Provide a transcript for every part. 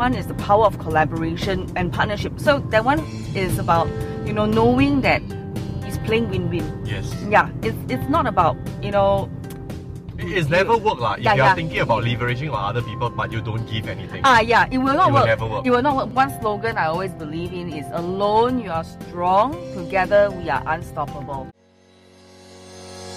one is the power of collaboration and partnership. So that one is about you know knowing that it's playing win-win. Yes. Yeah, it's it's not about you know It's never work. If Yeah, you are yeah. thinking about leveraging on other people but you don't give anything. ah yeah, it will not It will never work. It will not work. One slogan I always believe in is alone you are strong, together we are unstoppable.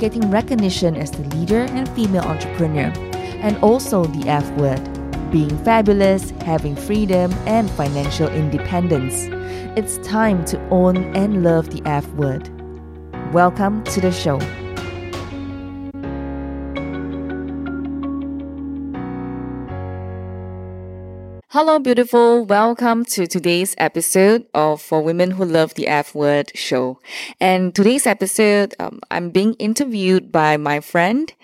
getting recognition as the leader and female entrepreneur, and also the F word being fabulous, having freedom, and financial independence. It's time to own and love the F word. Welcome to the show. Hello, beautiful. Welcome to today's episode of For Women Who Love the F Word show. And today's episode, um, I'm being interviewed by my friend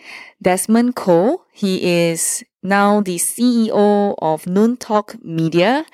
Dasmond Koh. He is now the CEO of Noontalk Media.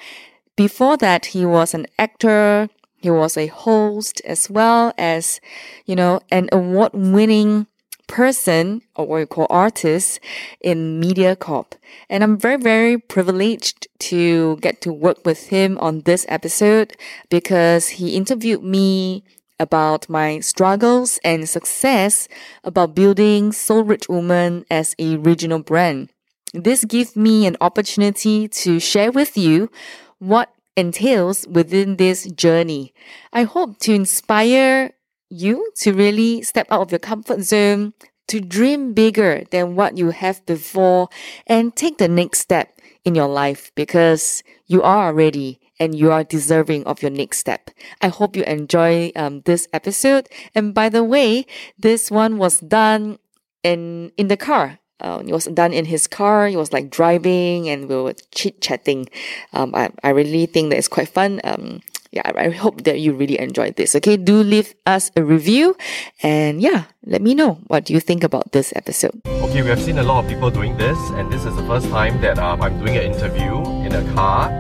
Before that, he was an actor. He was a host as well as, you know, an award winning person or what you call artist in MediaCorp. And I'm very, very privileged to get to work with him on this episode because he interviewed me about my struggles and success about building Soul Rich Woman as a regional brand. This gives me an opportunity to share with you what entails within this journey. I hope to inspire you to really step out of your comfort zone, to dream bigger than what you have before, and take the next step in your life because you are ready and you are deserving of your next step. I hope you enjoy um, this episode. And by the way, this one was done in in the car. Uh, it was done in his car. He was like driving, and we were chit chatting. Um, I I really think that it's quite fun. Um, yeah, I hope that you really enjoyed this. Okay, do leave us a review, and yeah, let me know what you think about this episode. Okay, we have seen a lot of people doing this, and this is the first time that um, I'm doing an interview in a car,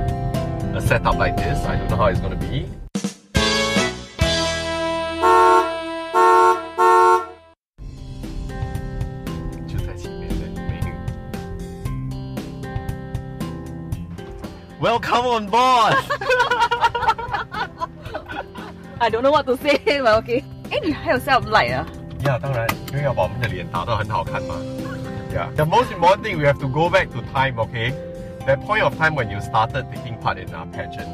a setup like this. I don't know how it's going to be. Welcome on board! I don't know what to say, but okay. 哎，你还有 self light 啊？ yeah, 当然，因为要把我们的脸打得很好看嘛。Yeah. The most important thing we have to go back to time, okay? That point of time when you started taking part in a pageant.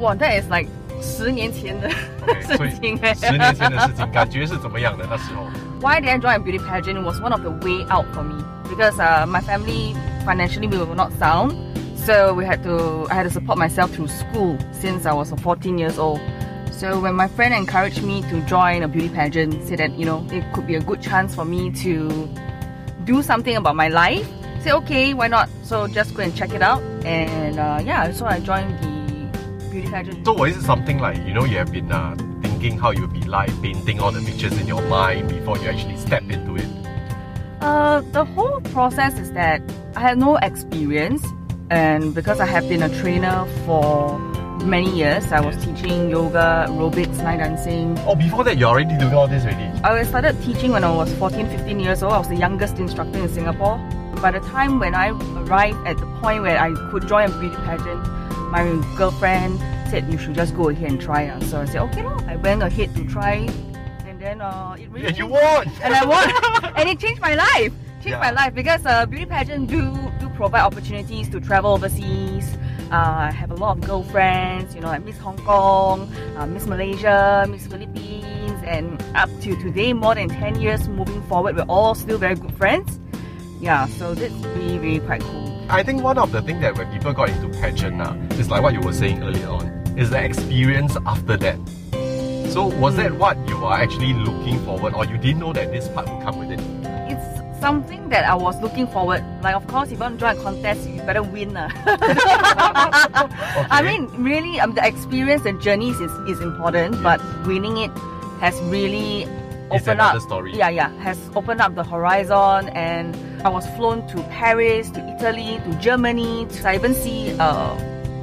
哇，that is like 十年前的 Okay, 所以事情哎。十年前的事情，感觉是怎么样的那时候？ Why did I join a beauty pageant was one of the way out for me because uh, my family financially we were not sound, so we had to I had to support myself through school since I was 14 years old. So when my friend encouraged me to join a beauty pageant, said that you know it could be a good chance for me to do something about my life. Say okay, why not? So just go and check it out, and uh, yeah, so I joined the beauty pageant. So what is it something like you know you have been uh, thinking how you'll be like painting all the pictures in your mind before you actually step into it? Uh, the whole process is that I had no experience, and because I have been a trainer for many years, I was teaching yoga, aerobics, line dancing. Oh, before that you're already doing all this already. I started teaching when I was 14, 15 years old. I was the youngest instructor in Singapore. By the time when I arrived at the point where I could join a beauty pageant, my girlfriend said you should just go ahead and try. So I said okay, lor. I went ahead to try, and then uh, it really And you won. and I won, and it changed my life. Changed my life because uh, beauty pageant do do provide opportunities to travel overseas. Uh, I have a lot of girlfriends, you know, like Miss Hong Kong, uh, Miss Malaysia, Miss Philippines, and up to today, more than 10 years moving forward, we're all still very good friends. Yeah, so that's really, really quite cool. I think one of the things that when people got into pageant uh, is like what you were saying earlier on, is the experience after that. So was that what you are actually looking forward or you didn't know that this part would come with something that I was looking forward. Like, of course, if you want to join a contest, you better win. Uh. I mean, really, um, the experience, the journeys is, is important, but winning it has really It's opened up. story. Yeah, yeah, has opened up the horizon, and I was flown to Paris, to Italy, to Germany. To, I even see uh,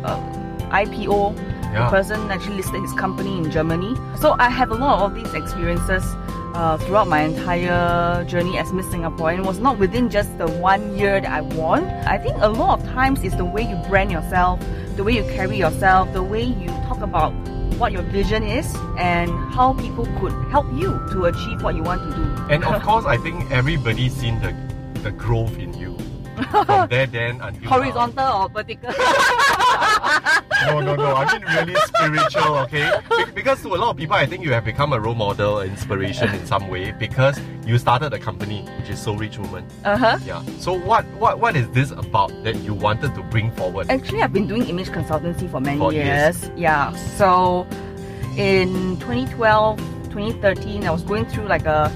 uh, IPO. Yeah. The person actually listed his company in Germany. So I have a lot of these experiences uh, throughout my entire journey as Miss Singapore. And it was not within just the one year that I won. I think a lot of times it's the way you brand yourself, the way you carry yourself, the way you talk about what your vision is, and how people could help you to achieve what you want to do. And of course, I think everybody's seen the the growth in you from there then until now. Horizontal or vertical? No, no, no. I mean really spiritual, okay? Be- because to a lot of people, I think you have become a role model, inspiration in some way because you started a company which is Soul Rich Woman. uh huh. Yeah. So what what what is this about that you wanted to bring forward? Actually, I've been doing image consultancy for many For years. years. Yeah. So in 2012, 2013, I was going through like a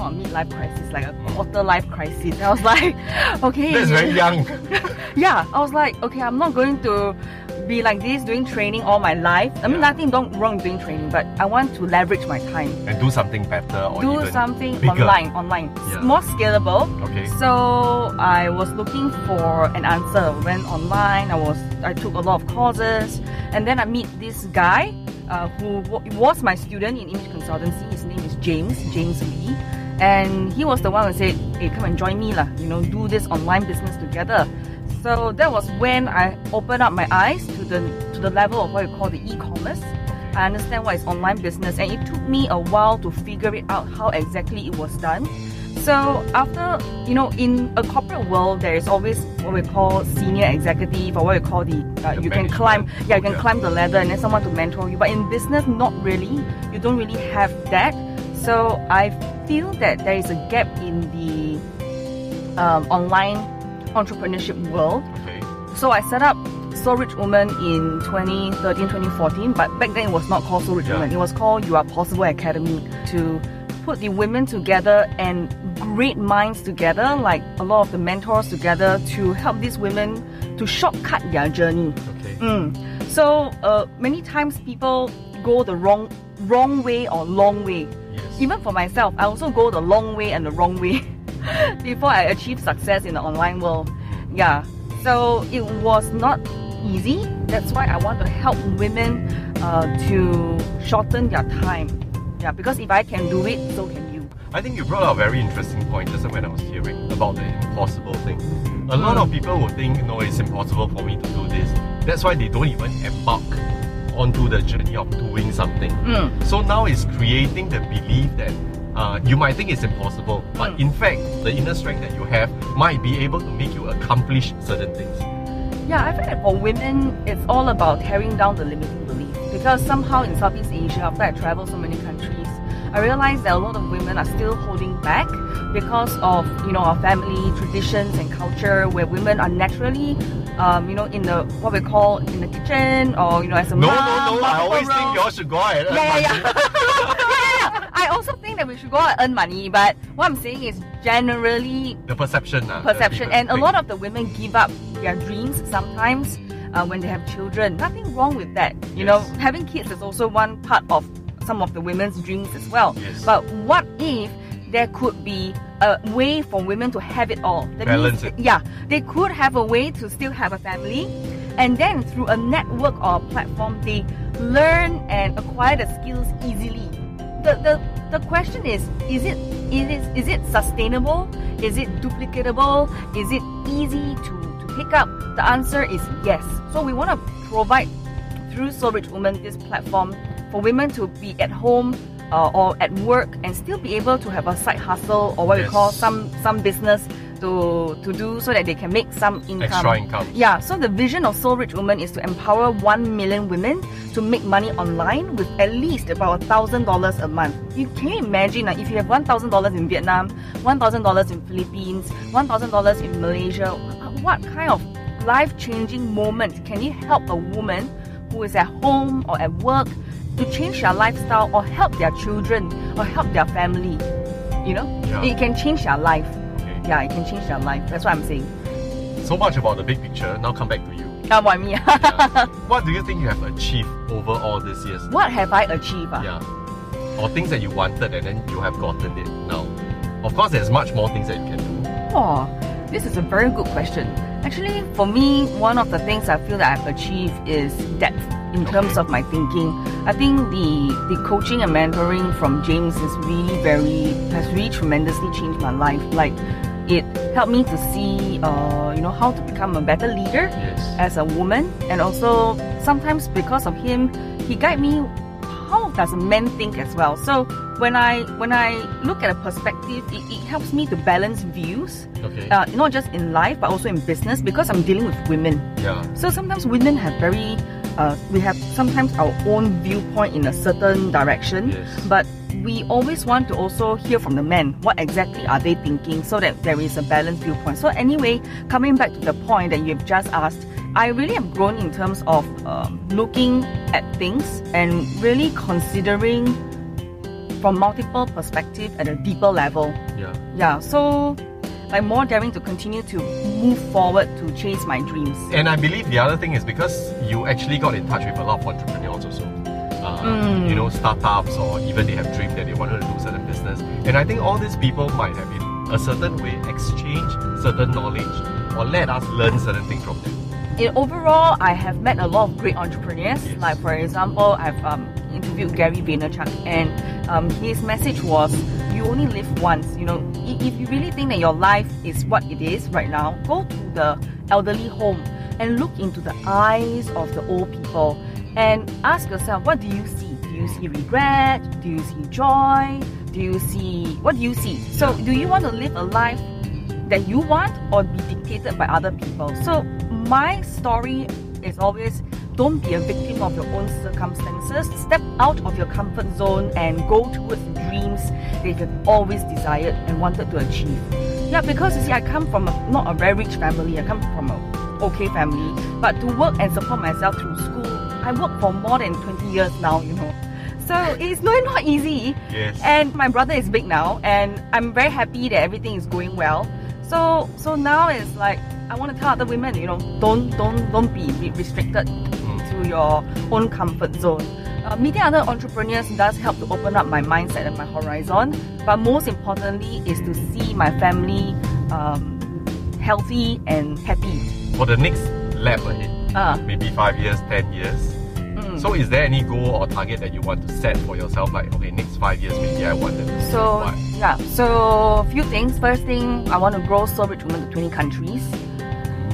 not a midlife crisis, like a quarter life crisis. I was like, okay. That's very young. yeah, I was like, okay, I'm not going to be like this doing training all my life. I mean, Yeah. nothing wrong doing training, but I want to leverage my time. and do something better or Do something bigger. online, online, Yeah. more scalable. Okay. So I was looking for an answer. Went online. I was I took a lot of courses, and then I meet this guy uh, who wa- was my student in image consultancy. His name is James James Lee, and he was the one who said, "Hey, come and join me, lah. You know, do this online business together." So that was when I opened up my eyes to the to the level of what you call the e-commerce. I understand what is online business, and it took me a while to figure it out how exactly it was done. So after you know, in a corporate world, there is always what we call senior executive or what we call the uh, The you can climb yeah you can Yeah. climb the ladder and then someone to mentor you. But in business, not really. You don't really have that. So I feel that there is a gap in the um, online entrepreneurship world. Okay. So I set up Soul Rich Woman in 2013, 2014, but back then it was not called Soul Rich Yeah. Woman. It was called You Are Possible Academy to put the women together and great minds together, like a lot of the mentors together to help these women to shortcut their journey. Okay. Mm. So uh, many times people go the wrong wrong way or long way. Even for myself, I also go the long way and the wrong way before I achieve success in the online world. Yeah. So it was not easy. That's why I want to help women uh, to shorten their time. Yeah, because if I can do it, so can you. I think you brought up a very interesting point just when I was hearing about the impossible thing. A lot of people will think, no, it's impossible for me to do this. That's why they don't even embark onto the journey of doing something. Mm. So now it's creating the belief that uh, you might think it's impossible, but Mm. in fact, the inner strength that you have might be able to make you accomplish certain things. Yeah, I feel that for women, it's all about tearing down the limiting belief. Because somehow in Southeast Asia, after I travel so many countries, I realized that a lot of women are still holding back because of you know our family traditions and culture, where women are naturally, um, you know, in the what we call in the kitchen or you know as a No, mom. no, no. I always think you all should go out and earn Yeah, yeah, money. yeah. yeah, yeah. I also think that we should go out and earn money, but what I'm saying is generally The perception. Uh, perception and a lot of the women give up their dreams sometimes uh, when they have children nothing wrong with that you know having kids is also one part of some of the women's dreams as well Yes. but what if there could be a way for women to have it all. That Balance means it. yeah they could have a way to still have a family. And then through a network or a platform they learn and acquire the skills easily. The, the, the question is is it is it, is it sustainable? Is it duplicatable? Is it easy to, to pick up? The answer is yes. So we want to provide through Soul Rich Woman this platform for women to be at home uh, or at work and still be able to have a side hustle or what we call some some business to to do so that they can make some income Extra income. yeah, so the vision of Soul Rich Woman is to empower 1 million women to make money online with at least about $1,000 a month. You Can you imagine uh, if you have $1,000 in Vietnam, $1,000 in Philippines, $1,000 in Malaysia, what kind of life changing moment can you help a woman who is at home or at work to change their lifestyle or help their children or help their family? You know, Yeah. it can change their life. yeah, it can change their life. That's what I'm saying. So much about the big picture. Now come back to you. Uh, why me? Yeah. what do you think you have achieved over all these years? what have I achieved? ah? Yeah. Or things that you wanted and then you have gotten it now. Of course, there's much more things that you can do. Oh, this is a very good question. Actually, for me, one of the things I feel that I've achieved is depth in terms of my thinking. I think the the coaching and mentoring from James is really very has really tremendously changed my life. Like it helped me to see, uh, you know, how to become a better leader Yes. as a woman, and also sometimes because of him, he guide me does men think as well. So when I when I look at a perspective, it, it helps me to balance views Okay. uh, not just in life but also in business because I'm dealing with women. yeah. So sometimes women have very, uh, we have sometimes our own viewpoint in a certain direction, Yes. but we always want to also hear from the men what exactly are they thinking so that there is a balanced viewpoint. So anyway, coming back to the point that you've just asked, I really have grown in terms of um, looking at things and really considering from multiple perspective at a deeper level. Yeah. Yeah, so like more daring to continue to move forward to chase my dreams. And I believe the other thing is because you actually got in touch with a lot of entrepreneurs also. Mm. You know, startups or even they have dreamed that they wanted to do certain business. And I think all these people might have in a certain way exchanged certain knowledge or let us learn certain things from them. In overall, I have met a lot of great entrepreneurs. Yes. Like for example, I've um, interviewed Gary Vaynerchuk, and um, his message was, "You only live once. You know, if you really think that your life is what it is right now, go to the elderly home and look into the eyes of the old people and ask yourself, what do you see? Do you see regret? Do you see joy? Do you see what do you see? So, do you want to live a life that you want or be dictated by other people. So my story is always don't be a victim of your own circumstances. Step out of your comfort zone and go towards dreams that you have always desired and wanted to achieve. Yeah, because you see, I come from a, not a very rich family. I come from a okay family, but to work and support myself through school, I work for more than 20 years now. You know, so it's not not easy. Yes. And my brother is big now, and I'm very happy that everything is going well. So so now it's like I want to tell other women, you know, don't don't don't be be restricted to your own comfort zone. Uh, meeting other entrepreneurs does help to open up my mindset and my horizon, but most importantly is to see my family um, healthy and happy. For the next lap ahead, Uh, maybe five years, ten years. mm. So is there any goal or target that you want to set for yourself? Like, okay, next five years maybe I wanted to So yeah, so a few things. First thing, I want to grow Soul Rich Women to 20 countries.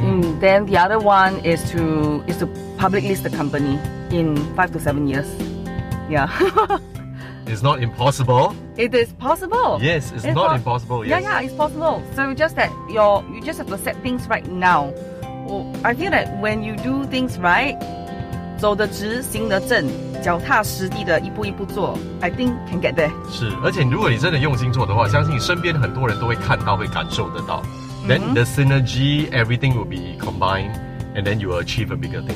Mm, then the other one is to is to public list the company in five to seven years. Yeah, It's not impossible. it is possible. Yes, it's It's not pos- impossible. Yeah, Yes. yeah, it's possible. So just that your you just have to set things right now. Oh, I feel that when you do things right, 走得直，行得正，脚踏实地的一步一步做，I think can get there. 是，而且如果你真的用心做的话，相信身边很多人都会看到，会感受得到。Then the synergy, everything will be combined, and then you will achieve a bigger thing.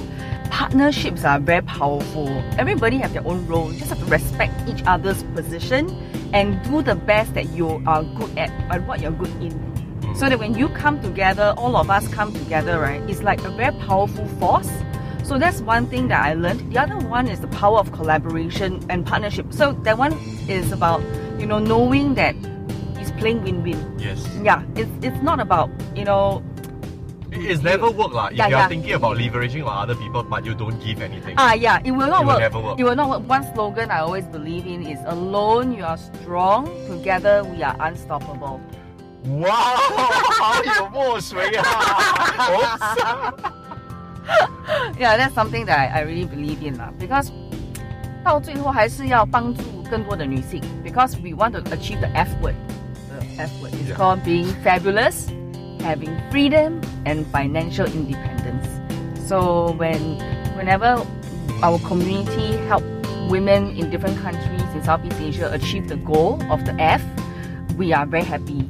partnerships are very powerful. Everybody have their own role. You just have to respect each other's position and do the best that you are good at and what you're good in. So that when you come together, all of us come together, right? It's like a very powerful force. So that's one thing that I learned. The other one is the power of collaboration and partnership. So that one is about, you know, knowing that it's playing win-win. Yes. Yeah, it's, it's not about, you know, It's never work lah. If Yeah, you are yeah. thinking about leveraging on other people, but you don't give anything. Ah, yeah, it will not It will work. never work. It will not work. One slogan I always believe in is alone you are strong, together we are unstoppable. Wow，好有墨水啊！Yeah, that's something that I, I really believe in lah. Because 到最后还是要帮助更多的女性 because we want to achieve the F word. The F word is Yeah. called being fabulous, having freedom and financial independence. So when whenever our community help women in different countries in Southeast Asia achieve the goal of the F, we are very happy.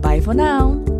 Bye for now.